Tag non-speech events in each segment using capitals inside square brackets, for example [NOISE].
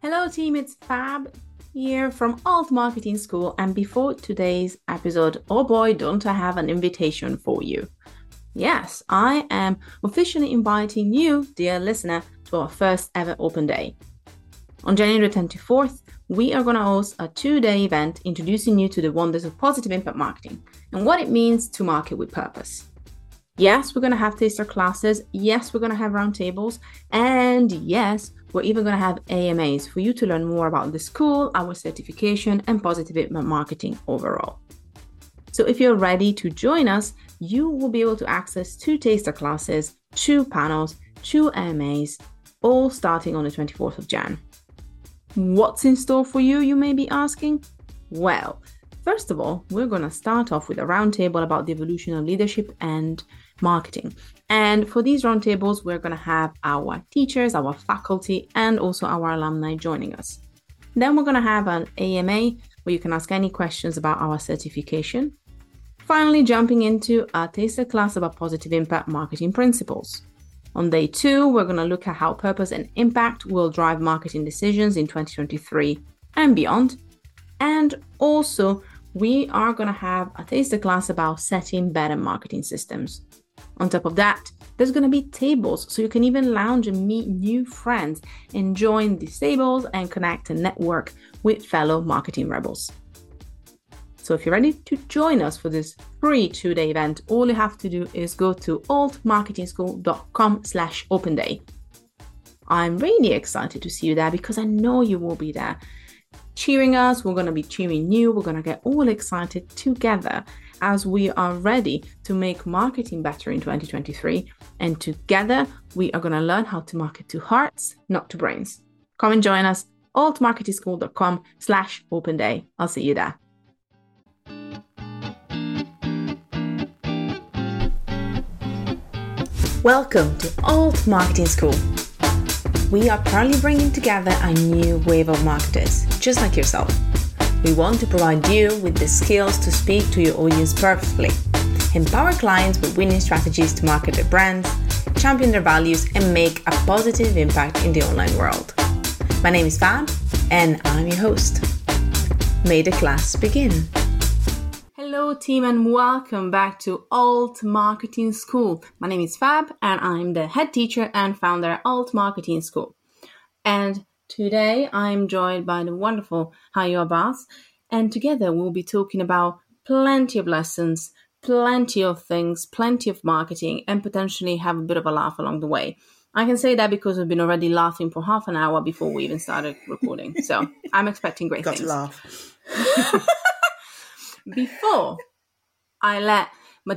Hello, team, it's Fab here from Alt Marketing School. And before today's episode, oh boy, don't I have an invitation for you! Yes, I am officially inviting you, dear listener, to our first ever open day. On January 24th, we are going to host a two day event introducing you to the wonders of positive impact marketing and what it means to market with purpose. Yes, we're going to have taster classes. Yes, we're going to have roundtables. And yes, we're even going to have AMAs for you to learn more about the school, our certification, and positive marketing overall. So if you're ready to join us, you will be able to access two taster classes, two panels, two AMAs, all starting on the 24th of Jan. What's in store for you, you may be asking? Well, first of all, we're going to start off with a roundtable about the evolution of leadership and marketing. And for these roundtables, we're going to have our teachers, our faculty, and also our alumni joining us. Then we're going to have an AMA where you can ask any questions about our certification. Finally, jumping into a taster class about positive impact marketing principles. On day two, we're going to look at how purpose and impact will drive marketing decisions in 2023 and beyond. And also, we are going to have a taster class about setting better marketing systems. On top of that, there's going to be tables so you can even lounge and meet new friends and join these tables and connect and network with fellow marketing rebels. So if you're ready to join us for this free two-day event, all you have to do is go to altmarketingschool.com slash open day. I'm really excited to see you there because I know you will be there cheering us. We're going to be cheering you. We're going to get all excited together as we are ready to make marketing better in 2023. And together, we are going to learn how to market to hearts, not to brains. Come and join us, altmarketingschool.com slash open day. I'll see you there. Welcome to Alt Marketing School. We are proudly bringing together a new wave of marketers, just like yourself we want to provide you with the skills to speak to your audience perfectly, empower clients with winning strategies to market their brands, champion their values, and make a positive impact in the online world. My name is Fab, and I'm your host. May the class begin. Hello, team, and welcome back to Alt Marketing School. My name is Fab, and I'm the head teacher and founder at Alt Marketing School. And Today, I'm joined by the wonderful Ayo Abbas, and together we'll be talking about plenty of lessons, plenty of things, plenty of marketing, and potentially have a bit of a laugh along the way. I can say that because we've been already laughing for half an hour before we even started recording. So [LAUGHS] I'm expecting great Got things. to laugh. [LAUGHS] before I let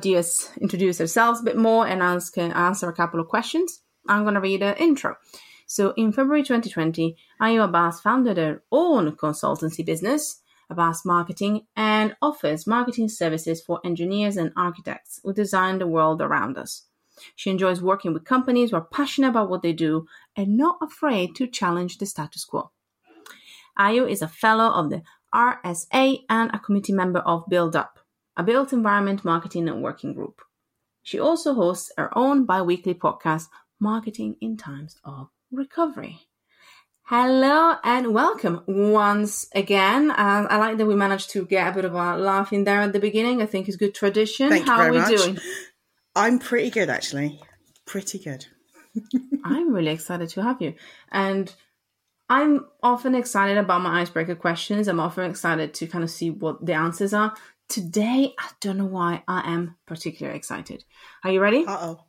dears introduce themselves a bit more and ask, answer a couple of questions, I'm going to read an intro. So in February 2020, Ayo Abbas founded her own consultancy business, Abbas Marketing, and offers marketing services for engineers and architects who design the world around us. She enjoys working with companies who are passionate about what they do and not afraid to challenge the status quo. Ayo is a fellow of the RSA and a committee member of Build Up, a built environment marketing and working group. She also hosts her own bi weekly podcast, Marketing in Times of recovery. Hello and welcome once again. Uh, I like that we managed to get a bit of a laugh in there at the beginning. I think it's good tradition. Thank How you are we much. doing? I'm pretty good, actually. Pretty good. [LAUGHS] I'm really excited to have you. And I'm often excited about my icebreaker questions. I'm often excited to kind of see what the answers are. Today, I don't know why I am particularly excited. Are you ready? Uh oh.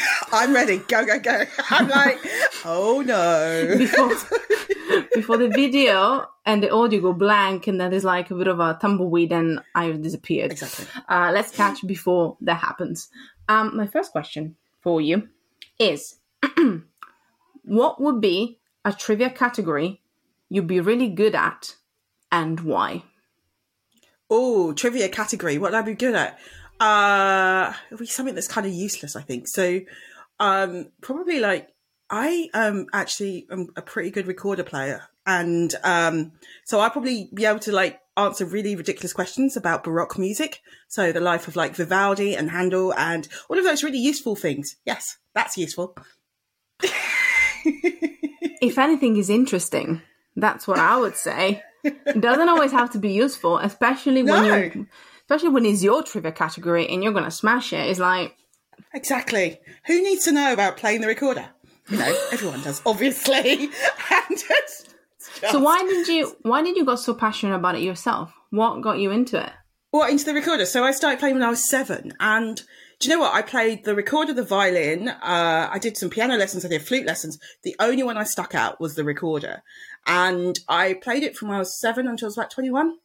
[LAUGHS] I'm ready. Go, go, go. [LAUGHS] I'm like, oh no. before, [LAUGHS] before the video and the audio go blank and then there's like a bit of a tumbleweed and I've disappeared. Exactly. Uh, let's catch before that happens. Um, my first question for you is [CLEARS THROAT] what would be a trivia category you'd be really good at and why? Oh, trivia category. What would I be good at? Uh, it'll be something that's kind of useless, I think. So, um, probably like I um actually am a pretty good recorder player, and um, so I'll probably be able to like answer really ridiculous questions about Baroque music. So the life of like Vivaldi and Handel and all of those really useful things. Yes, that's useful. [LAUGHS] If anything is interesting, That's what I would say. it doesn't always have to be useful, especially when No. you especially when it's your trivia category and you're gonna smash it. It's like Exactly. Who needs to know about playing the recorder? You know, [LAUGHS] everyone does, obviously. [LAUGHS] and it's so why did you why did you got so passionate about it yourself? What got you into it? What into the recorder? So I started playing when I was seven, and do you know what? I played the recorder, the violin. Uh, I did some piano lessons. I did flute lessons. The only one I stuck out was the recorder, and I played it from when I was seven until I was about twenty-one.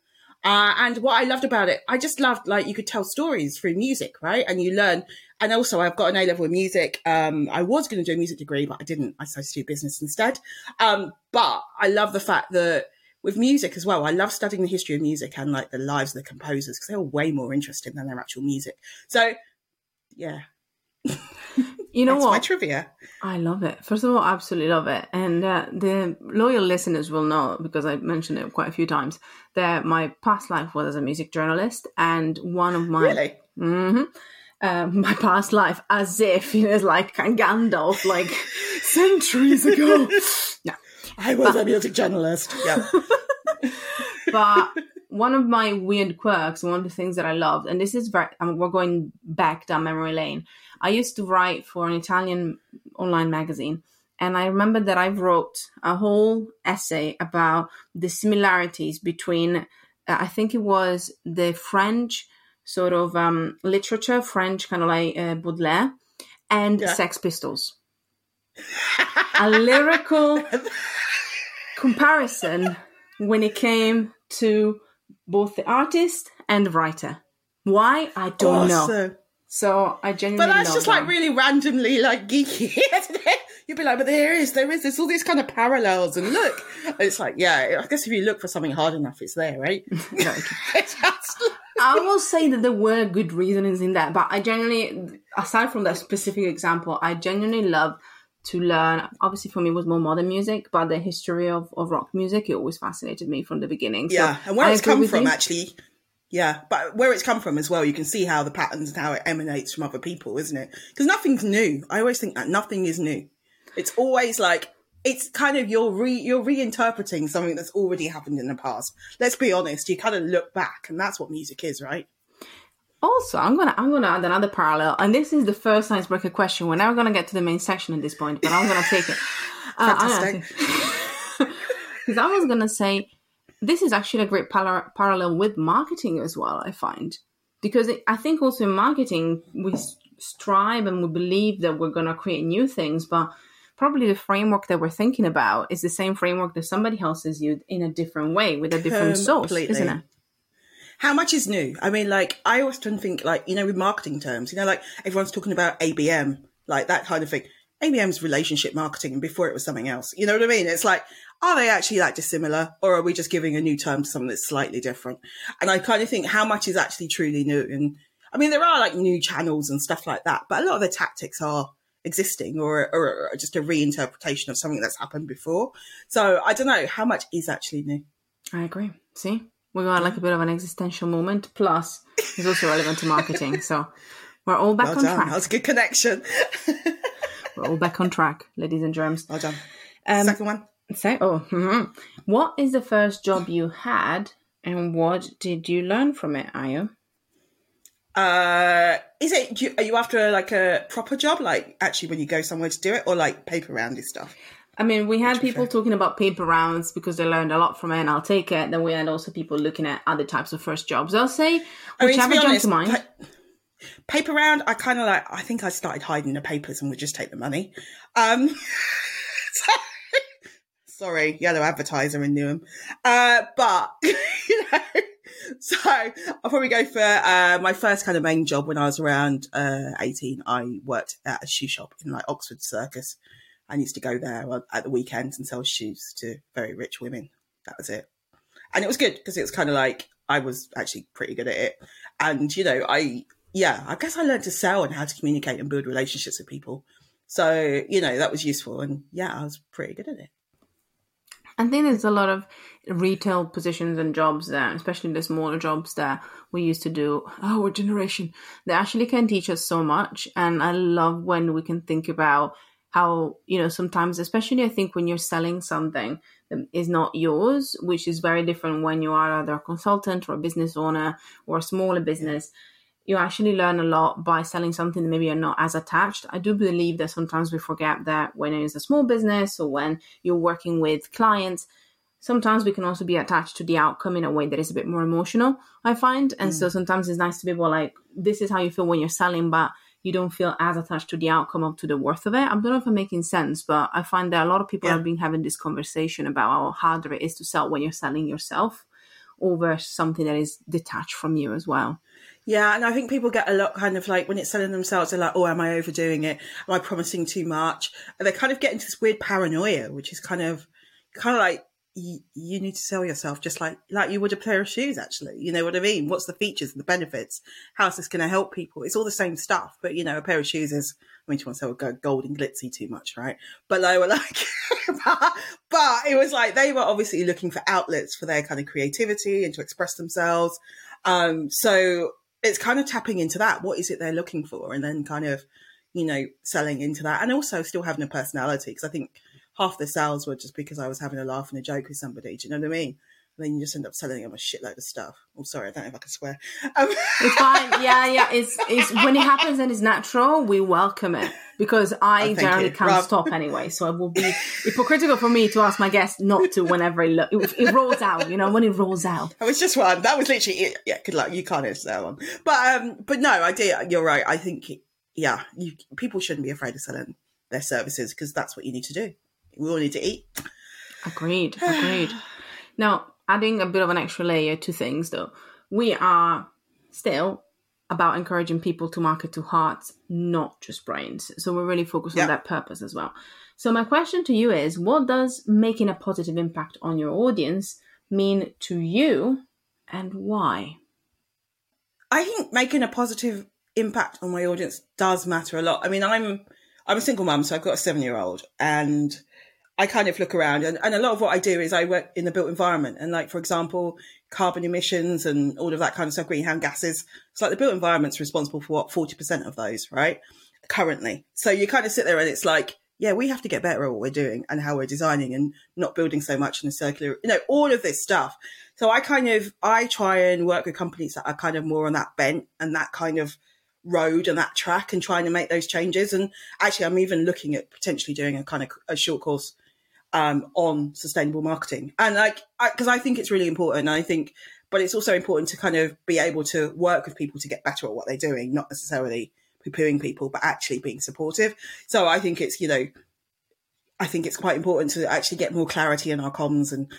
Uh, and what I loved about it, I just loved like you could tell stories through music, right? And you learn. And also, I've got an A level in music. Um, I was going to do a music degree, but I didn't. I decided to do business instead. Um, but I love the fact that with music as well, I love studying the history of music and like the lives of the composers because they're way more interesting than their actual music. So, yeah, [LAUGHS] You know that's my trivia. I love it. First of all, absolutely love it. And uh, the loyal listeners will know because I mentioned it quite a few times that my past life was as a music journalist, and one of my Really? hmm Um, my past life, as if it was like Gandalf, like [LAUGHS] centuries ago. [LAUGHS] no, I was a music journalist. Yeah. [LAUGHS] but one of my weird quirks, one of the things that I loved, and this is very, I mean, we're going back down memory lane. I used to write for an Italian online magazine, and I remember that I wrote a whole essay about the similarities between, uh, I think it was the French sort of um, literature, French kind of like uh, Baudelaire, and Yeah. Sex Pistols. [LAUGHS] a lyrical comparison when it came to both the artist and the writer. Why? I don't know. So I genuinely But that's just like really randomly like geeky. [LAUGHS] You'd be like, but there is, there is, there's all these kind of parallels, and look, it's like, yeah, I guess if you look for something hard enough, it's there, right? [LAUGHS] [LAUGHS] I will say that there were good reasonings in that, but I genuinely, aside from that specific example, I genuinely love to learn. Obviously, for me, it was more modern music, but the history of, of rock music, it always fascinated me from the beginning. So yeah, and where I it's come from, you. actually. Yeah, but where it's come from as well, you can see how the patterns and how it emanates from other people, isn't it? Because nothing's new. I always think that nothing is new. It's always like it's kind of you're re you're reinterpreting something that's already happened in the past. Let's be honest. You kind of look back, and that's what music is, right? Also, I'm gonna I'm gonna add another parallel, and this is the first icebreaker question. We're never gonna get to the main section at this point, but I'm gonna take it. [LAUGHS] Uh, Fantastic. [LAUGHS] Because I was gonna say this is actually a great par- parallel with marketing as well. I find because it, I think also in marketing we strive and we believe that we're gonna create new things, but probably the framework that we're thinking about is the same framework that somebody else has used in a different way with a different source, isn't it? How much is new? I mean, like, I often think, like, you know, with marketing terms, you know, like everyone's talking about ABM, like that kind of thing. ABM's relationship marketing, and before it was something else. You know what I mean? It's like, are they actually that dissimilar, or are we just giving a new term to something that's slightly different? And I kind of think how much is actually truly new. And I mean, there are like new channels and stuff like that, but a lot of the tactics are existing or, or, or just a reinterpretation of something that's happened before. So I don't know how much is actually new. I agree. See, we got like a bit of an existential moment. Plus, it's also relevant to marketing. So we're all back Well on done. track. That was a good connection. [LAUGHS] We're all back on track, ladies and germs. Well done. Um, Second one. So, oh, mhm. what is the first job you had, and what did you learn from it, Ayo? Uh, is it? You, are you after like a proper job, like actually when you go somewhere to do it, or like paper roundy stuff? I mean, we had people talking about paper rounds because they learned a lot from it, and I'll take it. Then we had also people looking at other types of first jobs. I'll say I mean, whichever to jumps to mind. pa- paper round. I kind of like. I think I started hiding the papers and would just take the money. Um, [LAUGHS] sorry, yellow advertiser in Newham. Uh, but [LAUGHS] you know, so I'll probably go for uh, my first kind of main job when I was around uh, eighteen. I worked at a shoe shop in like Oxford Circus. I used to go there at the weekends and sell shoes to very rich women. That was it. And it was good because it was kind of like I was actually pretty good at it. And, you know, I, yeah, I guess I learned to sell and how to communicate and build relationships with people. So, you know, that was useful. And yeah, I was pretty good at it. I think there's a lot of retail positions and jobs there, especially the smaller jobs that we used to do. Our generation, they actually can teach us so much. And I love when we can think about how you know sometimes especially i think when you're selling something that is not yours which is very different when you are either a consultant or a business owner or a smaller business you actually learn a lot by selling something that maybe you're not as attached. I do believe that sometimes we forget that when it's a small business or when you're working with clients sometimes we can also be attached to the outcome in a way that is a bit more emotional i find. And mm. so sometimes it's nice to be able like this is how you feel when you're selling but you don't feel as attached to the outcome of to the worth of it. I don't know if I'm making sense, but I find that a lot of people yeah. have been having this conversation about how harder it is to sell when you're selling yourself over something that is detached from you as well. Yeah, and I think people get a lot kind of like when it's selling themselves, they're like, "Oh, am I overdoing it? Am I promising too much?" And they kind of get into this weird paranoia, which is kind of, kind of like you, you need to sell yourself just like like you would a pair of shoes actually. You know what i mean? What's the features and the benefits? How's this going to help people? It's all the same stuff but you know a pair of shoes is i mean you want to sell gold and glitzy too much right? But they were like [LAUGHS] but, it was like they were obviously looking for outlets for their kind of creativity and to express themselves. Um so it's kind of tapping into that. What is it they're looking for? And then kind of you know selling into that and also still having a personality because i think half the sales were just because I was having a laugh and a joke with somebody. Do you know what I mean? And then you just end up selling them a shitload of stuff. I'm oh, sorry, I don't know if I can swear. Um, it's fine. [LAUGHS] Yeah, yeah. It's it's when it happens and it's natural, we welcome it because I oh, generally you. can't Rob. stop anyway. So it will be hypocritical for me to ask my guests not to whenever it, lo- it, it, rolls out. You know, when it rolls out. That was just one. That was literally it. Yeah, good luck. You can't answer that one. But um, but no, I did. You're right. I think yeah, you, people shouldn't be afraid of selling their services because that's what you need to do we all need to eat. Agreed. Agreed. [SIGHS] now, adding a bit of an extra layer to things, though, we are still about encouraging people to market to hearts, not just brains. So we're really focused on that purpose as well. So my question to you is, what does making a positive impact on your audience mean to you, and why? I think making a positive impact on my audience does matter a lot. I mean, I'm I'm a single mum, so I've got a seven year old, and I kind of look around and, and a lot of what I do is I work in the built environment and like, for example, carbon emissions and all of that kind of stuff, greenhouse gases. It's like the built environment's responsible for what, 40% of those, right? Currently. So you kind of sit there and it's like, yeah, we have to get better at what we're doing and how we're designing and not building so much in a circular, you know, all of this stuff. So I kind of, I try and work with companies that are kind of more on that bent and that kind of road and that track and trying to make those changes. And actually, I'm even looking at potentially doing a kind of a short course um, on sustainable marketing. And like, because I, I, think it's really important. I think, but it's also important to kind of be able to work with people to get better at what they're doing, not necessarily poo-pooing people, but actually being supportive. So I think it's, you know, I think it's quite important to actually get more clarity in our comms and,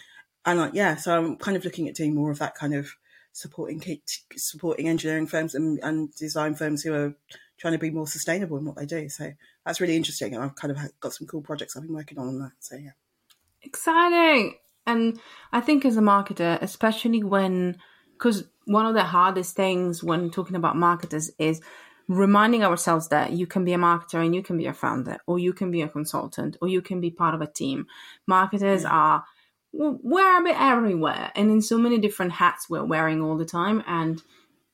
and like, yeah, so I'm kind of looking at doing more of that kind of supporting, supporting engineering firms and, and design firms who are trying to be more sustainable in what they do. So that's really interesting. And I've kind of got some cool projects I've been working on on that. So yeah. Exciting. And I think as a marketer, especially when, because one of the hardest things when talking about marketers is reminding ourselves that you can be a marketer and you can be a founder, or you can be a consultant, or you can be part of a team. Marketers yeah. are we're a bit everywhere and in so many different hats we're wearing all the time and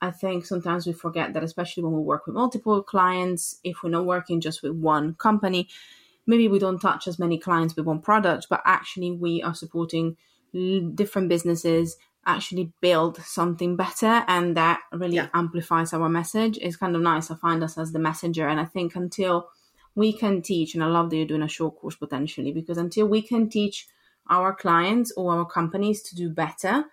I think sometimes we forget that, especially when we work with multiple clients, if we're not working just with one company, maybe we don't touch as many clients with one product, but actually we are supporting different businesses actually build something better and that really yeah. amplifies our message it's kind of nice i find us as the messenger and i think until we can teach and i love that you're doing a short course potentially because until we can teach our clients or our companies to do better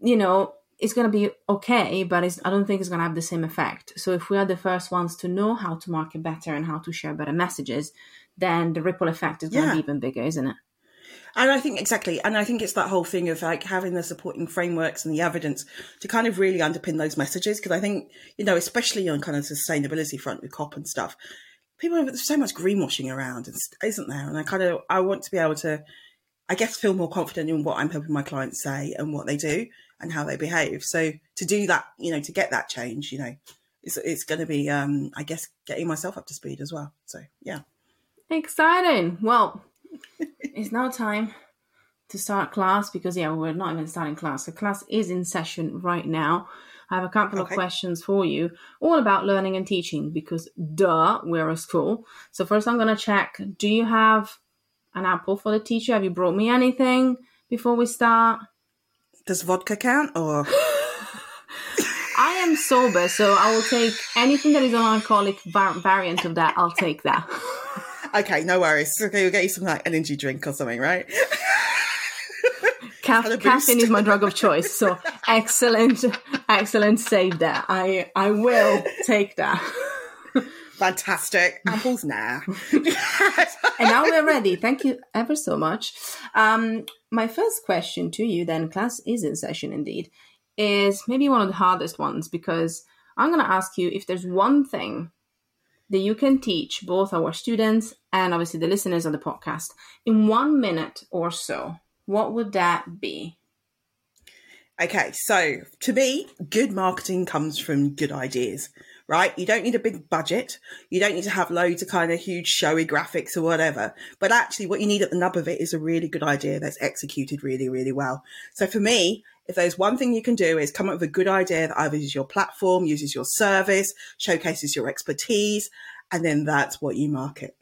you know it's going to be okay, but I don't think it's going to have the same effect. So if we are the first ones to know how to market better and how to share better messages, then the ripple effect is going yeah. to be even bigger, isn't it? And I think exactly, and I think it's that whole thing of like having the supporting frameworks and the evidence to kind of really underpin those messages. Because I think you know, especially on kind of sustainability front with COP and stuff, people have so much greenwashing around, isn't there? And I kind of I want to be able to, I guess, feel more confident in what I'm helping my clients say and what they do and how they behave. So to do that, you know, to get that change, you know, it's, it's going to be, um, I guess, getting myself up to speed as well. So yeah. Exciting. Well, [LAUGHS] it's now time to start class because yeah, we're not even starting class. The class is in session right now. I have a couple Okay. of questions for you, all about learning and teaching, because duh, we're a school. So first, I'm gonna check: Do you have an apple for the teacher? Have you brought me anything before we start? Does vodka count or [LAUGHS] I am sober, so I will take anything that is an alcoholic var- variant of that. I'll take that. [LAUGHS] Okay, no worries. Okay, we'll get you some like energy drink or something, right? [LAUGHS] Ca- caffeine is my drug of choice. So excellent, excellent save there. I I will take that. Fantastic. Apples now. [LAUGHS] And now we're ready. Thank you ever so much. Um, my first question to you, then, class is in session indeed, is maybe one of the hardest ones because I'm going to ask you if there's one thing that you can teach both our students and obviously the listeners of the podcast in one minute or so. What would that be? Okay, so to me, good marketing comes from good ideas, right? You don't need a big budget. You don't need to have loads of kind of huge showy graphics or whatever. But actually, what you need at the nub of it is a really good idea that's executed really, really well. So for me, if there's one thing you can do is come up with a good idea that either uses your platform, uses your service, showcases your expertise, and then that's what you market.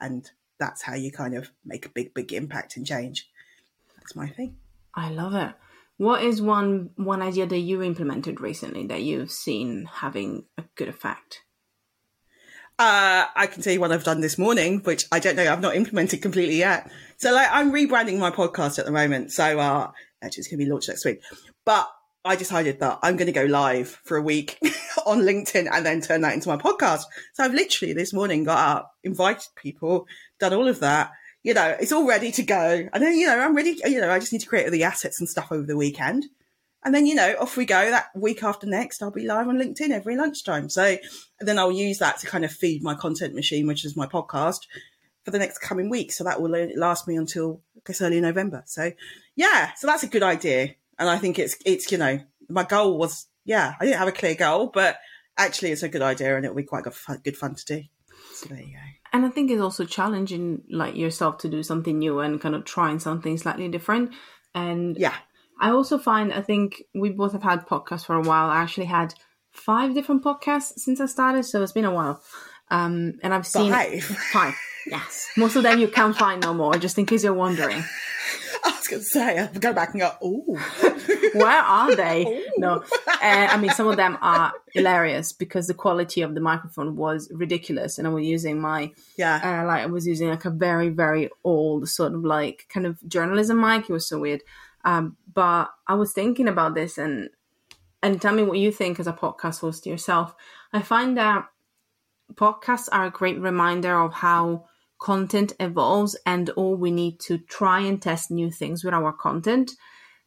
And that's how you kind of make a big, big impact and change. That's my thing. I love it. What is one one idea that you implemented recently that you've seen having a good effect? Uh, I can tell you what I've done this morning, which I don't know, I've not implemented completely yet. So like I'm rebranding my podcast at the moment. So uh actually it's gonna be launched next week. But I decided that I'm gonna go live for a week [LAUGHS] on LinkedIn and then turn that into my podcast. So I've literally this morning got up, invited people, done all of that. You know, it's all ready to go. And then, you know, I'm ready, you know, I just need to create all the assets and stuff over the weekend. And then, you know, off we go. That week after next, I'll be live on LinkedIn every lunchtime. So then I'll use that to kind of feed my content machine, which is my podcast, for the next coming week. So that will last me until I guess early November. So yeah, so that's a good idea. And I think it's it's you know my goal was yeah I didn't have a clear goal, but actually it's a good idea and it'll be quite good good fun to do. So there you go. And I think it's also challenging like yourself to do something new and kind of trying something slightly different. And Yeah. I also find I think we both have had podcasts for a while. I actually had five different podcasts since I started, so it's been a while. Um, and I've seen Five? Five, yes. Most of them you can't find no more, just in case you're wondering. [LAUGHS] I was going to say, I'll go back and go, ooh. [LAUGHS] Where are they? [LAUGHS] No, uh, I mean some of them are hilarious because the quality of the microphone was ridiculous, and I was using my yeah. uh, like I was using like a very very old sort of like kind of journalism mic. It was so weird. Um, but I was thinking about this and and tell me what you think as a podcast host yourself. I find that podcasts are a great reminder of how content evolves and all we need to try and test new things with our content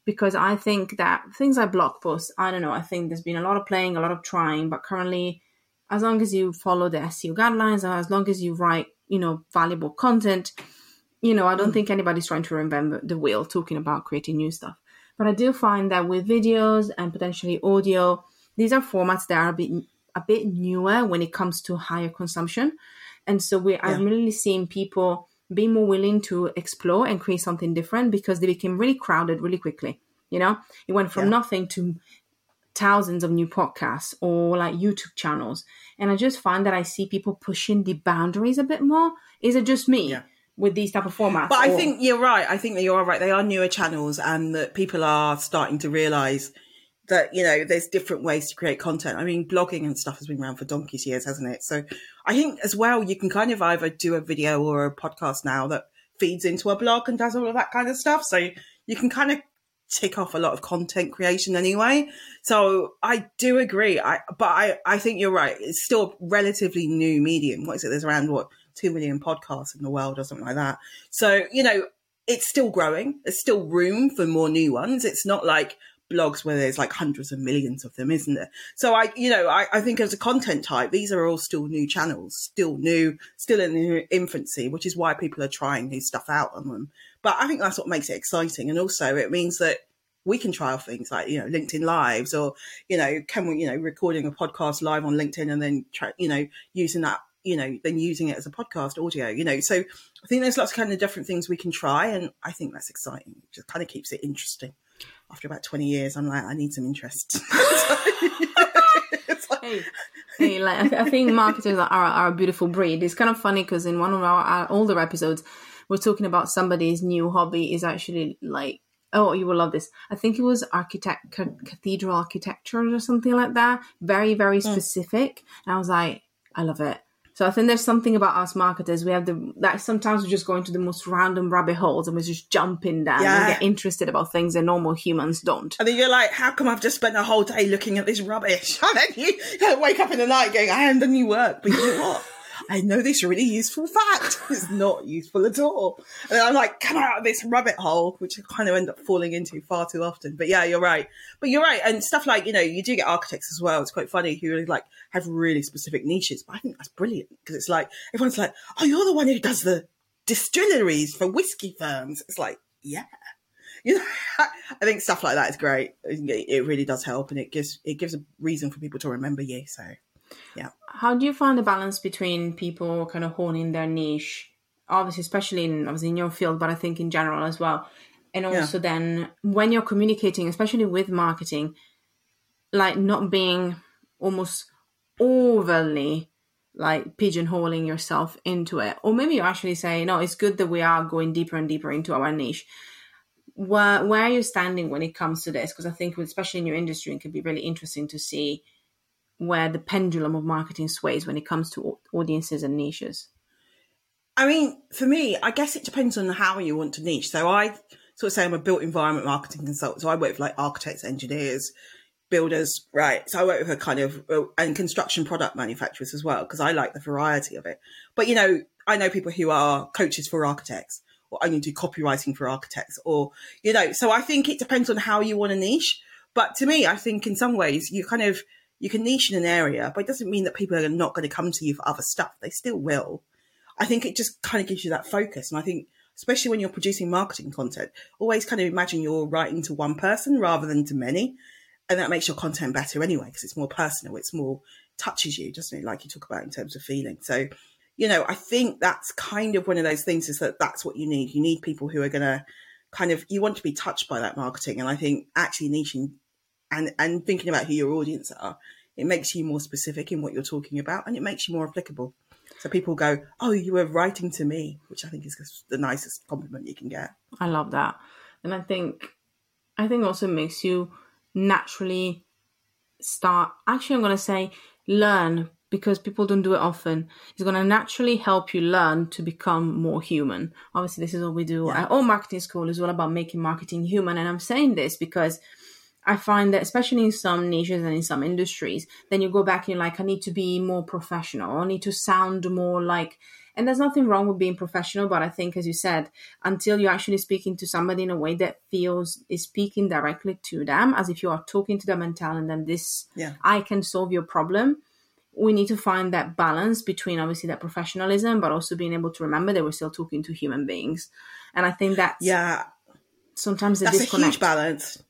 because I think that things like blog posts, I don't know, I think there's been a lot of playing, a lot of trying, but currently as long as you follow the SEO guidelines and as long as you write, you know, valuable content, you know, I don't mm. think anybody's trying to reinvent the wheel talking about creating new stuff. But I do find that with videos and potentially audio, these are formats that are a bit a bit newer when it comes to higher consumption. And so we I've Yeah. really seeing people be more willing to explore and create something different because they became really crowded really quickly. You know, it went from Yeah. nothing to thousands of new podcasts or like YouTube channels. And I just find that I see people pushing the boundaries a bit more. Is it just me Yeah. with these type of formats? But I or- think you're right. I think that you are right. They are newer channels, and that people are starting to realise that you know there's different ways to create content. I mean, blogging and stuff has been around for donkey's years, hasn't it? So I think as well, you can kind of either do a video or a podcast now that feeds into a blog and does all of that kind of stuff. So you can kind of tick off a lot of content creation anyway. So I do agree. I but I I think you're right. It's still a relatively new medium. What is it? There's around what two million podcasts in the world or something like that. So you know, it's still growing. There's still room for more new ones. It's not like blogs where there's like hundreds of millions of them, isn't there? So I, you know, I, I think as a content type, these are all still new channels, still new, still in infancy, which is why people are trying new stuff out on them. But I think that's what makes it exciting. And also it means that we can trial things like, you know, LinkedIn lives or, you know, can we, you know, recording a podcast live on LinkedIn and then try, you know, using that, you know, then using it as a podcast audio, you know. So I think there's lots of kind of different things we can try. And I think that's exciting. It just kind of keeps it interesting. After about 20 years, I'm like, I need some interest. [LAUGHS] like, hey, hey, like I think marketers are, are a beautiful breed. It's kind of funny because in one of our, our older episodes, we're talking about somebody's new hobby is actually like oh you will love this i think it was architect cathedral architecture or something like that very very hmm. specific and i was like i love it so I think there's something about us marketers. We have the that sometimes we just go into the most random rabbit holes and we're just jump in there yeah. and get interested about things that normal humans don't. And then you're like, how come I've just spent a whole day looking at this rubbish? [LAUGHS] And then you, you [LAUGHS] wake up in the night going, I haven't done any work. But you know what? I know this really useful fact. [LAUGHS] It's not useful at all. And I'm like, come out of this rabbit hole, which I kind of end up falling into far too often. But yeah, you're right. But you're right. And stuff like, you know, you do get architects as well. It's quite funny who really like have really specific niches. But I think that's brilliant because it's like, everyone's like, oh, you're the one who does the distilleries for whiskey firms. It's like, yeah. [LAUGHS] You know, I think stuff like that is great. It really does help, and it gives it gives a reason for people to remember you. So, yeah. How do you find the balance between people kind of honing their niche, obviously, especially in obviously in your field, but I think in general as well, and also yeah. then when you're communicating, especially with marketing, like not being almost overly like pigeonholing yourself into it, or maybe you actually say, no, it's good that we are going deeper and deeper into our niche. Where where are you standing when it comes to this? Because I think, especially in your industry, it can be really interesting to see where the pendulum of marketing sways when it comes to audiences and niches? I mean, for me, I guess it depends on how you want to niche. So I sort of say I'm a built environment marketing consultant. So I work with like architects, engineers, builders, right? So I work with a kind of uh, and construction product manufacturers as well because I like the variety of it. But you know, I know people who are coaches for architects or only do copywriting for architects or you know, so I think it depends on how you want to niche. But to me, I think in some ways you kind of you can niche in an area, but it doesn't mean that people are not going to come to you for other stuff. They still will. I think it just kind of gives you that focus. And I think, especially when you're producing marketing content, always kind of imagine you're writing to one person rather than to many. And that makes your content better anyway, because it's more personal. It's more touches you, doesn't it? Like you talk about in terms of feeling. So, you know, I think that's kind of one of those things is that that's what you need. You need people who are going to kind of, you want to be touched by that marketing. And I think actually niching and and thinking about who your audience are, it makes you more specific in what you're talking about, and it makes you more applicable. So people go, "Oh, you were writing to me," which I think is the nicest compliment you can get. I love that, and I think, I think also makes you naturally start. Actually, I'm going to say learn because people don't do it often. It's going to naturally help you learn to become more human. Obviously, this is what we do yeah. at Alt Marketing School is all about making marketing human. And I'm saying this because I find that especially in some niches and in some industries, then you go back and you're like, I need to be more professional. I need to sound more like, and there's nothing wrong with being professional, but I think, as you said, until you're actually speaking to somebody in a way that feels is speaking directly to them, as if you are talking to them and telling them this, yeah. I can solve your problem. We need to find that balance between obviously that professionalism, but also being able to remember that we're still talking to human beings. And I think that's yeah, sometimes that's disconnect. a huge balance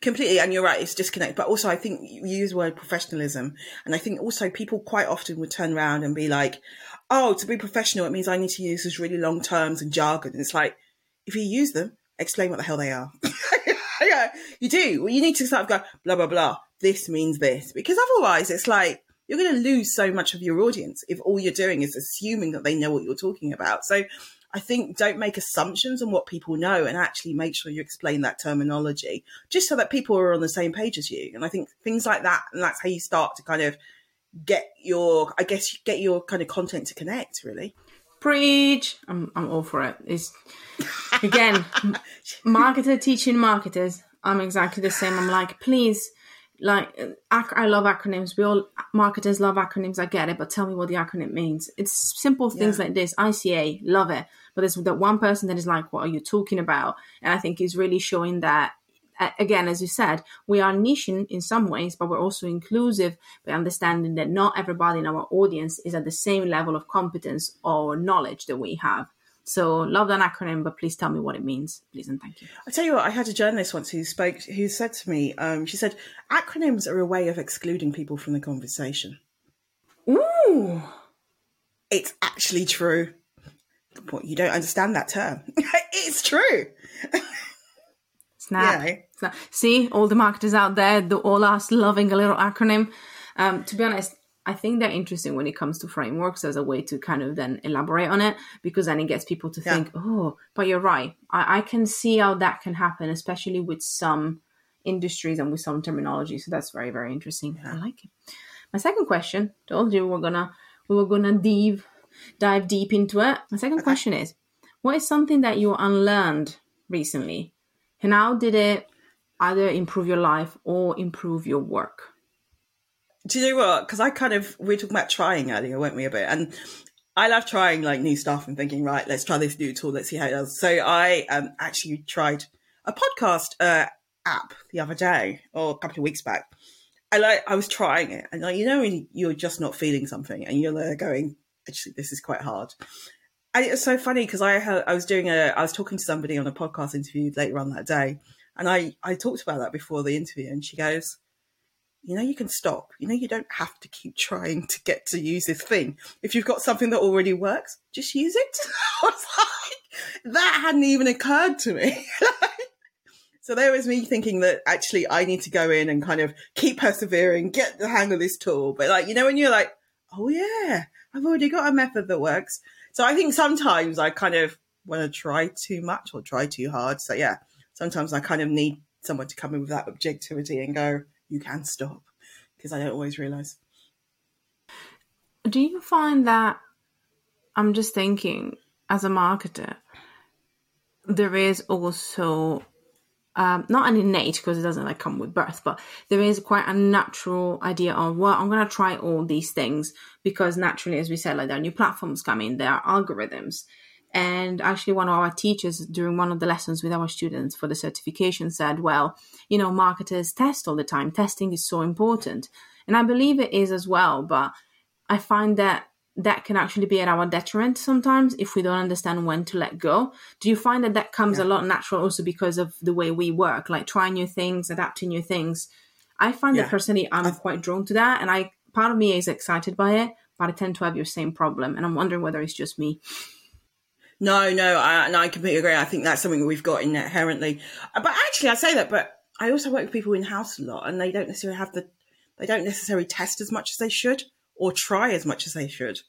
Completely, and you're right, it's disconnect. But also, I think you use the word professionalism, and I think also people quite often would turn around and be like, "Oh, to be professional, it means I need to use these really long terms and jargon." And it's like, if you use them, explain what the hell they are. [LAUGHS] yeah, you do. Well, you need to sort of go blah blah blah. This means this, because otherwise, it's like you're going to lose so much of your audience if all you're doing is assuming that they know what you're talking about. So I think don't make assumptions on what people know and actually make sure you explain that terminology just so that people are on the same page as you. And I think things like that, and that's how you start to kind of get your, I guess, get your kind of content to connect really. Preach! I'm, I'm all for it. It's again, [LAUGHS] marketer teaching marketers. I'm exactly the same. I'm like, please like I love acronyms. We all marketers love acronyms. I get it, but tell me what the acronym means. It's simple things yeah. like this. ICA, love it. But there's that one person that is like, "What are you talking about?" And I think is really showing that. Again, as you said, we are niching in some ways, but we're also inclusive by understanding that not everybody in our audience is at the same level of competence or knowledge that we have. So love that acronym, but please tell me what it means, please and thank you. I tell you what, I had a journalist once who spoke, who said to me, um, she said, acronyms are a way of excluding people from the conversation. Ooh, it's actually true. What you don't understand that term? [LAUGHS] it's true. Snap. Yeah. Snap. See, all the marketers out there, the, all us loving a little acronym. Um, to be honest, I think they're interesting when it comes to frameworks as a way to kind of then elaborate on it because then it gets people to Yeah. think, oh, but you're right. I, I can see how that can happen, especially with some industries and with some terminology. So that's very, very interesting. I like it. My second question, told you we're gonna we were gonna dive dive deep into it. My second question is, what is something that you unlearned recently? And how did it either improve your life or improve your work? Do you know what? Because I kind of we were talking about trying earlier, weren't we? A bit, and I love trying like new stuff and thinking, right, let's try this new tool, let's see how it does. So I um, actually tried a podcast uh, app the other day or a couple of weeks back. I like I was trying it, and like you know when you're just not feeling something, and you're there going, actually, this is quite hard. And it was so funny because I had, I was doing a I was talking to somebody on a podcast interview later on that day, and I I talked about that before the interview, and she goes, you know, you can stop. You know, you don't have to keep trying to get to use this thing. If you've got something that already works, just use it. [LAUGHS] Like, that hadn't even occurred to me. [LAUGHS] so there was me thinking that actually I need to go in and kind of keep persevering, get the hang of this tool. But like, you know, when you're like, oh yeah, I've already got a method that works. So I think sometimes I kind of want to try too much or try too hard. So yeah, sometimes I kind of need someone to come in with that objectivity and go, you can stop because I don't always realize. Do you find that I'm just thinking as a marketer, there is also um, not an innate because it doesn't like come with birth, but there is quite a natural idea of well, I'm gonna try all these things because naturally, as we said, like there are new platforms coming, there are algorithms. And actually, one of our teachers during one of the lessons with our students for the certification said, Well, you know, marketers test all the time. Testing is so important. And I believe it is as well. But I find that that can actually be at our detriment sometimes if we don't understand when to let go. Do you find that that comes Yeah. a lot natural also because of the way we work, like trying new things, adapting new things? I find Yeah. that personally, I'm quite drawn to that. And I, part of me is excited by it, but I tend to have your same problem. And I'm wondering whether it's just me. No, no, I, and I completely agree. I think that's something we've got inherently. Uh, But actually, I say that, but I also work with people in house a lot, and they don't necessarily have the, they don't necessarily test as much as they should or try as much as they should,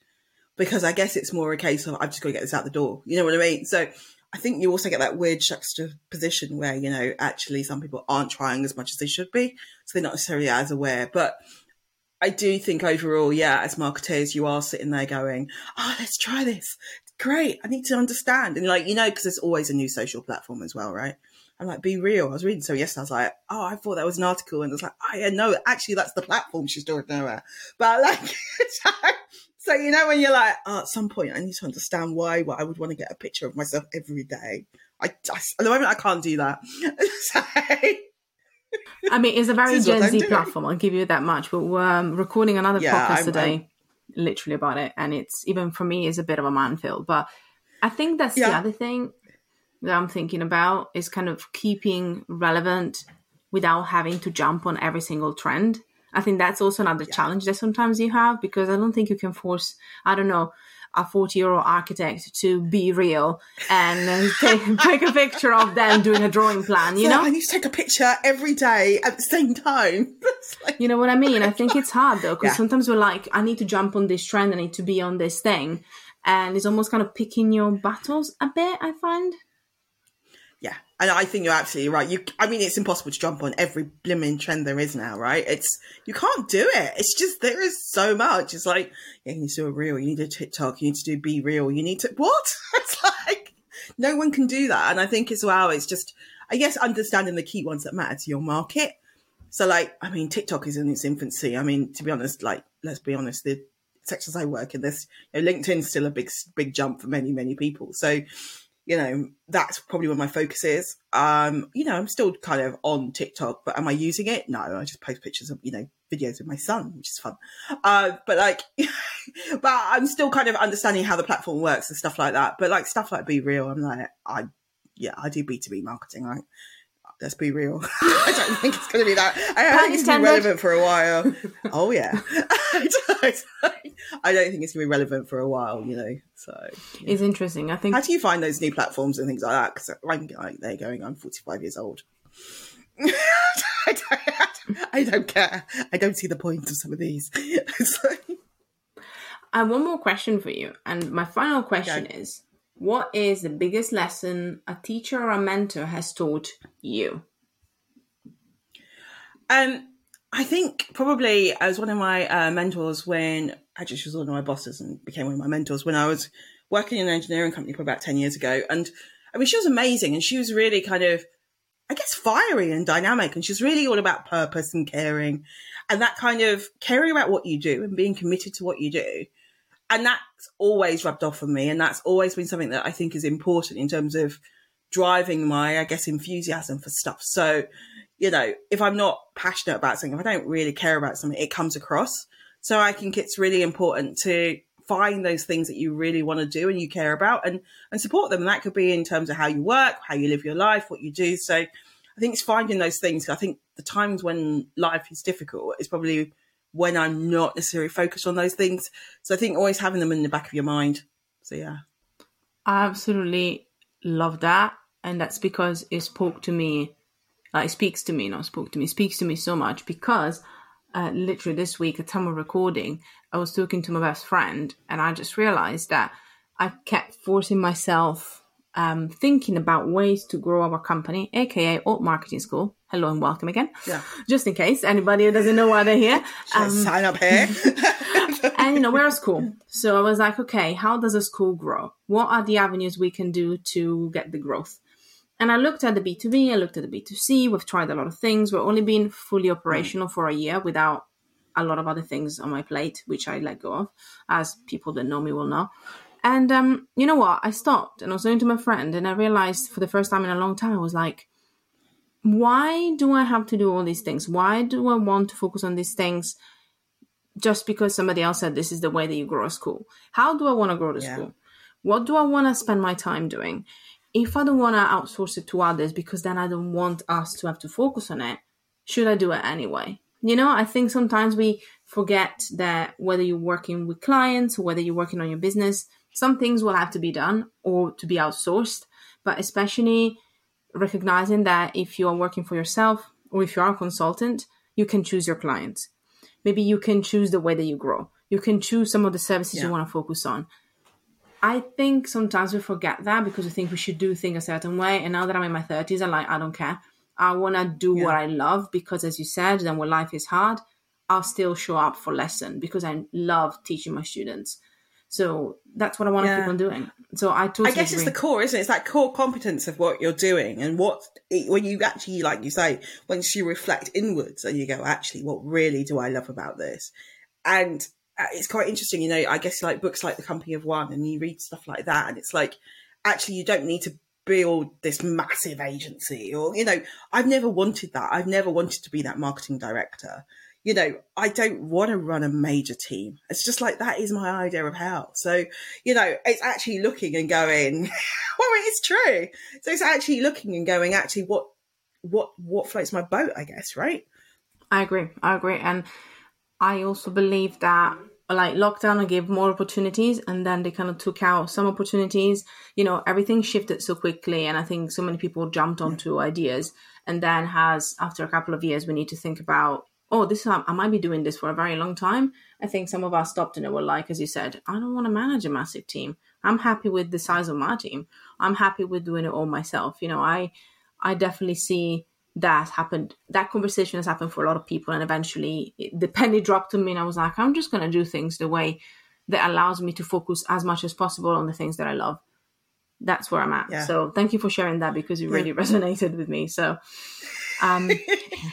because I guess it's more a case of I've just got to get this out the door. You know what I mean? So I think you also get that weird juxtaposition where you know actually some people aren't trying as much as they should be, so they're not necessarily as aware, but. I do think overall, yeah, as marketers, you are sitting there going, "Oh, let's try this. Great. I need to understand." And like, you know, because there's always a new social platform as well, right? I'm like, "Be real." I was reading so yesterday. I was like, "Oh, I thought that was an article," and I was like, "Oh, yeah, no, actually, that's the platform she's talking about." But like, [LAUGHS] so, so you know, when you're like, oh, at some point, I need to understand why. Why I would want to get a picture of myself every day. I, I at the moment, I can't do that. so, [LAUGHS] I mean, it's a very Gen Z platform. I'll give you that much. But we're um, recording another Yeah, podcast I'm- today, literally about it, and it's even for me is a bit of a minefield. But I think that's the other thing that I'm thinking about is kind of keeping relevant without having to jump on every single trend. I think that's also another challenge that sometimes you have because I don't think you can force, I don't know, a 40 year old architect to be real and [LAUGHS] take, take a picture of them doing a drawing plan, you so know? I need to take a picture every day at the same time. [LAUGHS] Like- You know what I mean? I think it's hard though, because Yeah. sometimes we're like, I need to jump on this trend, I need to be on this thing. And it's almost kind of picking your battles a bit, I find. And I think you're absolutely right. You, I mean, it's impossible to jump on every blimmin' trend there is now, right? It's you can't do it. It's just there is so much. It's like yeah, you need to do a reel, you need a TikTok, you need to do BeReal, you need to what? [LAUGHS] It's like no one can do that. And I think as well, it's just I guess understanding the key ones that matter to your market. So like, I mean, TikTok is in its infancy. I mean, to be honest, like let's be honest, the sectors I work in, this you know, LinkedIn's still a big big jump for many many people. So you know, that's probably where my focus is. Um, you know, I'm still kind of on TikTok, but am I using it? No, I just post pictures of, you know, videos with my son, which is fun. Uh, but like, [LAUGHS] but I'm still kind of understanding how the platform works and stuff like that. But like stuff like BeReal, I'm like, I, yeah, I do B2B marketing, right? Let's be real. [LAUGHS] I [LAUGHS] don't think it's going to be that. I don't think it's going to be relevant for a while. [LAUGHS] oh yeah. I don't, I don't think it's going to be relevant for a while, you know. So It's interesting. I think how do you find those new platforms and things like that? Because I'm like, they're going, I'm 45 years old. I, don't, I don't care. I don't see the point of some of these. so, I have one more question for you. And my final question Okay. is What is the biggest lesson a teacher or a mentor has taught you? Um, I think probably as one of my uh, mentors when actually she was one of my bosses and became one of my mentors when I was working in an engineering company for about ten years ago. And I mean, she was amazing, and she was really kind of, I guess, fiery and dynamic, and she's really all about purpose and caring, and that kind of caring about what you do and being committed to what you do. And that's always rubbed off on me, and that's always been something that I think is important in terms of driving my, I guess, enthusiasm for stuff. So you know, if I'm not passionate about something, if I don't really care about something, it comes across. So I think it's really important to find those things that you really want to do and you care about and, and support them. And that could be in terms of how you work, how you live your life, what you do. So I think it's finding those things. I think the times when life is difficult is probably when I'm not necessarily focused on those things. So I think always having them in the back of your mind. So yeah. I absolutely love that. And that's because it spoke to me, it speaks to me, not spoke to me, speaks to me so much because uh, literally this week, at time of recording, I was talking to my best friend and I just realized that I kept forcing myself um, thinking about ways to grow our company, aka Alt Marketing School. Hello and welcome again. Yeah. Just in case anybody who doesn't know why they're here. I sign up here. [LAUGHS] and you know we're a school so i was like okay how does a school grow what are the avenues we can do to get the growth and i looked at the b2b i looked at the b2c we've tried a lot of things we've only been fully operational for a year without a lot of other things on my plate which i let go of as people that know me will know and um, you know what i stopped and i was talking to my friend and i realized for the first time in a long time i was like why do i have to do all these things why do i want to focus on these things just because somebody else said this is the way that you grow a school. How do I want to grow the Yeah. school? What do I want to spend my time doing? If I don't want to outsource it to others because then I don't want us to have to focus on it, should I do it anyway? You know, I think sometimes we forget that whether you're working with clients or whether you're working on your business, some things will have to be done or to be outsourced, but especially recognizing that if you are working for yourself or if you are a consultant, you can choose your clients. Maybe you can choose the way that you grow. You can choose some of the services you want to focus on. I think sometimes we forget that because we think we should do things a certain way and now that i'm in my 30s i'm like i don't care. I want to do what i love because as you said then when life is hard i'll still show up for lesson because i love teaching my students so that's what i want to keep on doing so i totally I guess it's the core, isn't it? It's that core competence of what you're doing and what when you actually, like you say, once you reflect inwards and you go, actually, what really do I love about this? And uh, it's quite interesting, you know. I guess like books like The Company of One, and you read stuff like that, and it's like, actually, you don't need to build this massive agency, or you know, I've never wanted that. I've never wanted to be that marketing director you know, I don't want to run a major team. It's just like that is my idea of hell. So, you know, it's actually looking and going, [LAUGHS] well, it's true. So it's actually looking and going, actually, what, what, what floats my boat, I guess, right? I agree. I agree. And I also believe that like lockdown gave more opportunities and then they kind of took out some opportunities. You know, everything shifted so quickly and I think so many people jumped onto ideas and then has after a couple of years we need to think about oh this I I might be doing this for a very long time. I think some of us stopped and it were like, as you said, I don't want to manage a massive team. I'm happy with the size of my team. I'm happy with doing it all myself. You know, I I definitely see that happened. That conversation has happened for a lot of people, and eventually it- the [LAUGHS] penny dropped to me, and I was like, I'm just going to do things the way that allows me to focus as much as possible on the things that I love. That's where I'm at. Yeah. So thank you for sharing that because it really [LAUGHS] resonated with me. So, um, [LAUGHS]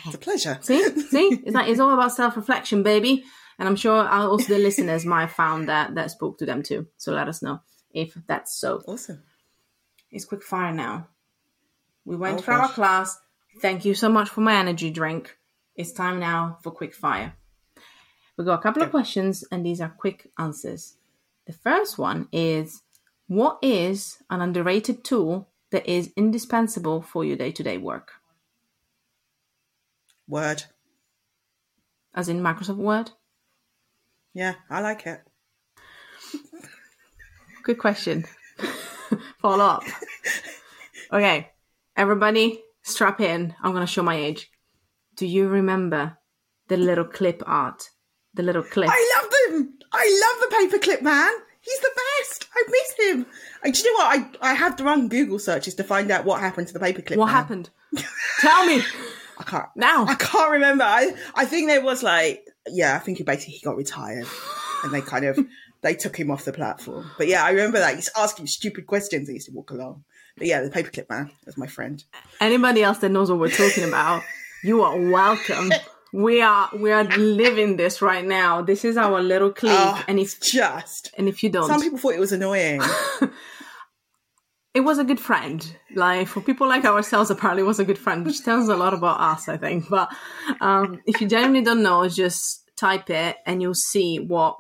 It's a pleasure. [LAUGHS] see, see, it's like it's all about self reflection, baby. And I'm sure also the listeners might have found that that spoke to them too. So let us know if that's so. Awesome. It's quick fire now. We went Oh, through our class. Thank you so much for my energy drink. It's time now for quick fire. We got a couple of questions, and these are quick answers. The first one is What is an underrated tool that is indispensable for your day to day work? Word. As in Microsoft Word? Yeah, I like it. [LAUGHS] Good question. [LAUGHS] Follow up. Okay, everybody, strap in. I'm gonna show my age. Do you remember the little clip art? The little clip. I love them. I love the paperclip man. He's the best. I miss him. And do you know what? I, I had to run Google searches to find out what happened to the paperclip. what man. happened? Tell me [LAUGHS] I can't. now. I can't remember. I I think there was like yeah. I think he basically he got retired, and they kind of [LAUGHS] they took him off the platform. But yeah, I remember that he's asking stupid questions. He used to walk along. But yeah, the paperclip man was my friend. Anybody else that knows what we're talking about, you are welcome. We are we are living this right now. This is our little clique, Oh, and it's just and if you don't, some people thought it was annoying. [LAUGHS] it was a good friend. Like for people like ourselves, apparently it was a good friend, which tells a lot about us, I think. But um, if you genuinely don't know, just type it and you'll see what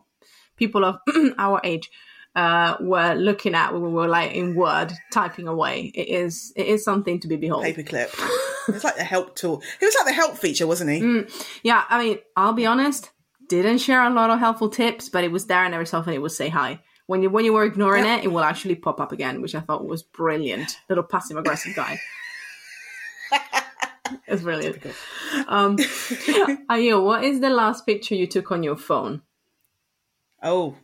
people of [CLEARS THROAT] our age uh, were looking at when we were like in Word typing away. It is it is something to be behold. paperclip. It's like the help tool. It was like the help feature, wasn't he? Yeah, I mean, I'll be honest, didn't share a lot of helpful tips, but it was there and every so often it would say hi. When you when you were ignoring it, it will actually pop up again, which I thought was brilliant. Little passive aggressive guy. [LAUGHS] it's brilliant. Um, [LAUGHS] Ayo, what is the last picture you took on your phone? Oh,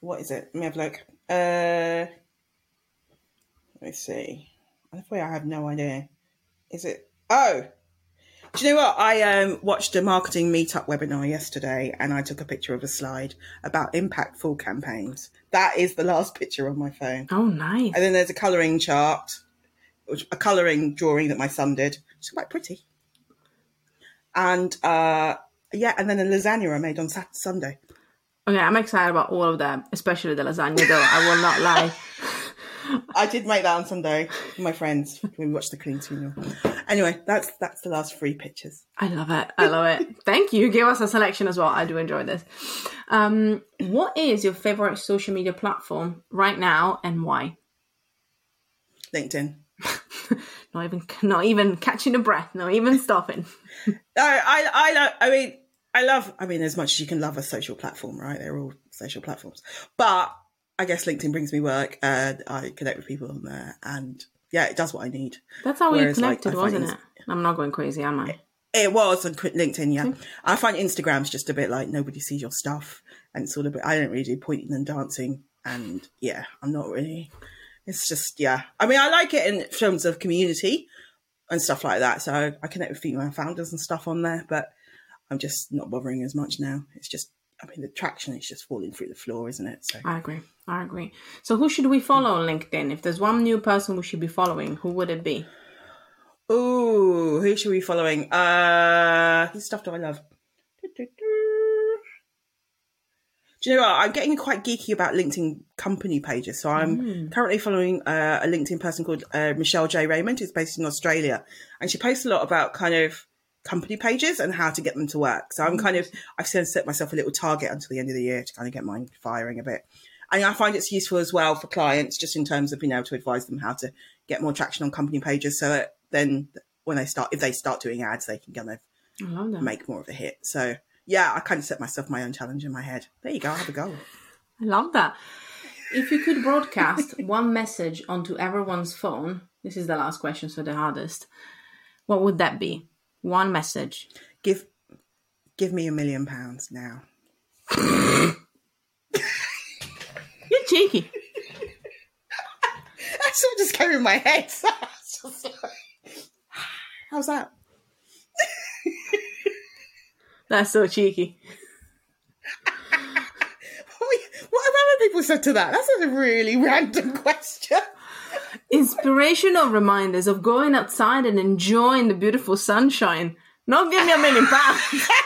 what is it? Let me have a look. Uh, let me see. I'm I have no idea. Is it? Oh, do you know what? I um, watched a marketing meetup webinar yesterday, and I took a picture of a slide about impactful campaigns. That is the last picture on my phone. Oh, nice. And then there's a colouring chart, which- a colouring drawing that my son did. It's quite pretty. And uh, yeah, and then a lasagna I made on Saturday, Sunday. Okay, I'm excited about all of them, especially the lasagna. Though I will not lie. I did make that on Sunday with my friends. when We watched the Queen's funeral. Anyway, that's that's the last three pictures. I love it. I love it. [LAUGHS] Thank you. Give us a selection as well. I do enjoy this. Um, what is your favorite social media platform right now and why? LinkedIn. [LAUGHS] Not even, not even catching a breath. Not even stopping. [LAUGHS] No, I I lo- I mean I love I mean as much as you can love a social platform, right? They're all social platforms. But I guess LinkedIn brings me work and I connect with people on there and yeah, it does what I need. That's how we Whereas, like, connected, find wasn't it? I'm not going crazy, am I? It was on LinkedIn, yeah. I find Instagram's just a bit like nobody sees your stuff, and all a. I don't really do pointing and dancing, and yeah, I'm not really. It's just yeah. I mean, I like it in terms of community and stuff like that. So I connect with female founders and stuff on there, but I'm just not bothering as much now. It's just, I mean, the traction is just falling through the floor, isn't it? So I agree. I agree. So who should we follow on LinkedIn? If there's one new person we should be following, who would it be? Oh, who should we be following? Uh, whose stuff do I love? Do you know what? I'm getting quite geeky about LinkedIn company pages. So I'm currently following uh, a LinkedIn person called uh, Michelle J. Raymond, who's based in Australia. And she posts a lot about kind of company pages and how to get them to work. So I'm mm. kind of, I've set myself a little target until the end of the year to kind of get mine firing a bit. And I find it's useful as well for clients, just in terms of being able to advise them how to get more traction on company pages so that then when they start, if they start doing ads, they can kind of I love that. make more of a hit. So yeah, I kind of set myself my own challenge in my head. There you go, I have a go. I love that. If you could broadcast [LAUGHS] one message onto everyone's phone, this is the last question, so the hardest. What would that be? One message. Give give me a million pounds now. You're cheeky. That's what just came in my head. [LAUGHS] Just like- How's that? That's so cheeky. [LAUGHS] What have other people said to that? That's a really random [LAUGHS] question. Inspirational reminders of going outside and enjoying the beautiful sunshine. Not give me a million pounds. [LAUGHS]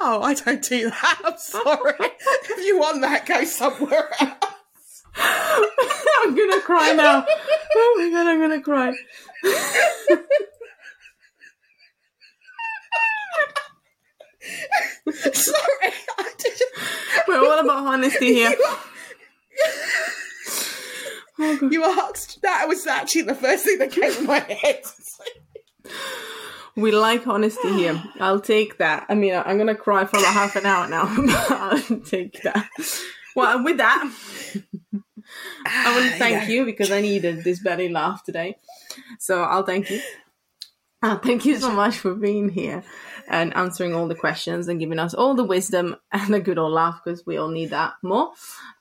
Oh, I don't do that. I'm sorry. if you want that, go somewhere else. I'm gonna cry now. Oh my god, I'm gonna cry. [LAUGHS] sorry. I didn't. We're all about honesty [LAUGHS] here. You asked. That was actually the first thing that came to my head. [LAUGHS] We like honesty here. I'll take that. I mean, I'm gonna cry for about half an hour now, [LAUGHS] I'll take that. Well, with that, I want to thank you because I needed this belly laugh today. So I'll thank you. Uh, thank you so much for being here and answering all the questions and giving us all the wisdom [LAUGHS] and a good old laugh because we all need that more.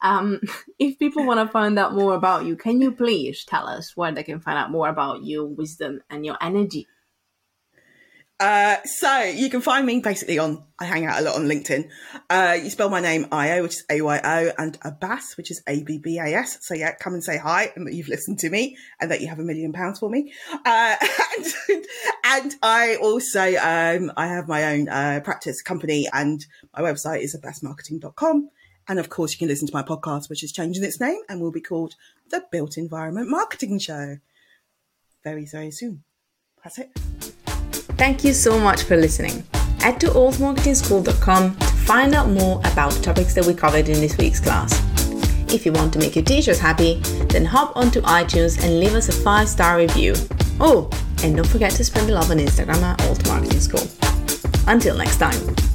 Um, [LAUGHS] if people want to find out more about you, can you please tell us where they can find out more about your wisdom and your energy? Uh, so you can find me basically on, I hang out a lot on LinkedIn. Uh, you spell my name Ayo, which is A-Y-O, and Abbas, which is A-B-B-A-S. So yeah, come and say hi and that you've listened to me and that you have a million pounds for me. Uh, [LAUGHS] and, and, I also, um, I have my own, uh, practice company and my website is abbasmarketing.com. And of course you can listen to my podcast, which is changing its name and will be called the Built Environment Marketing Show very, very soon. That's it. Thank you so much for listening. Head to altmarketingschool.com to find out more about the topics that we covered in this week's class. If you want to make your teachers happy, then hop onto iTunes and leave us a five star review. Oh, and don't forget to spread the love on Instagram at Alt Marketing School. Until next time.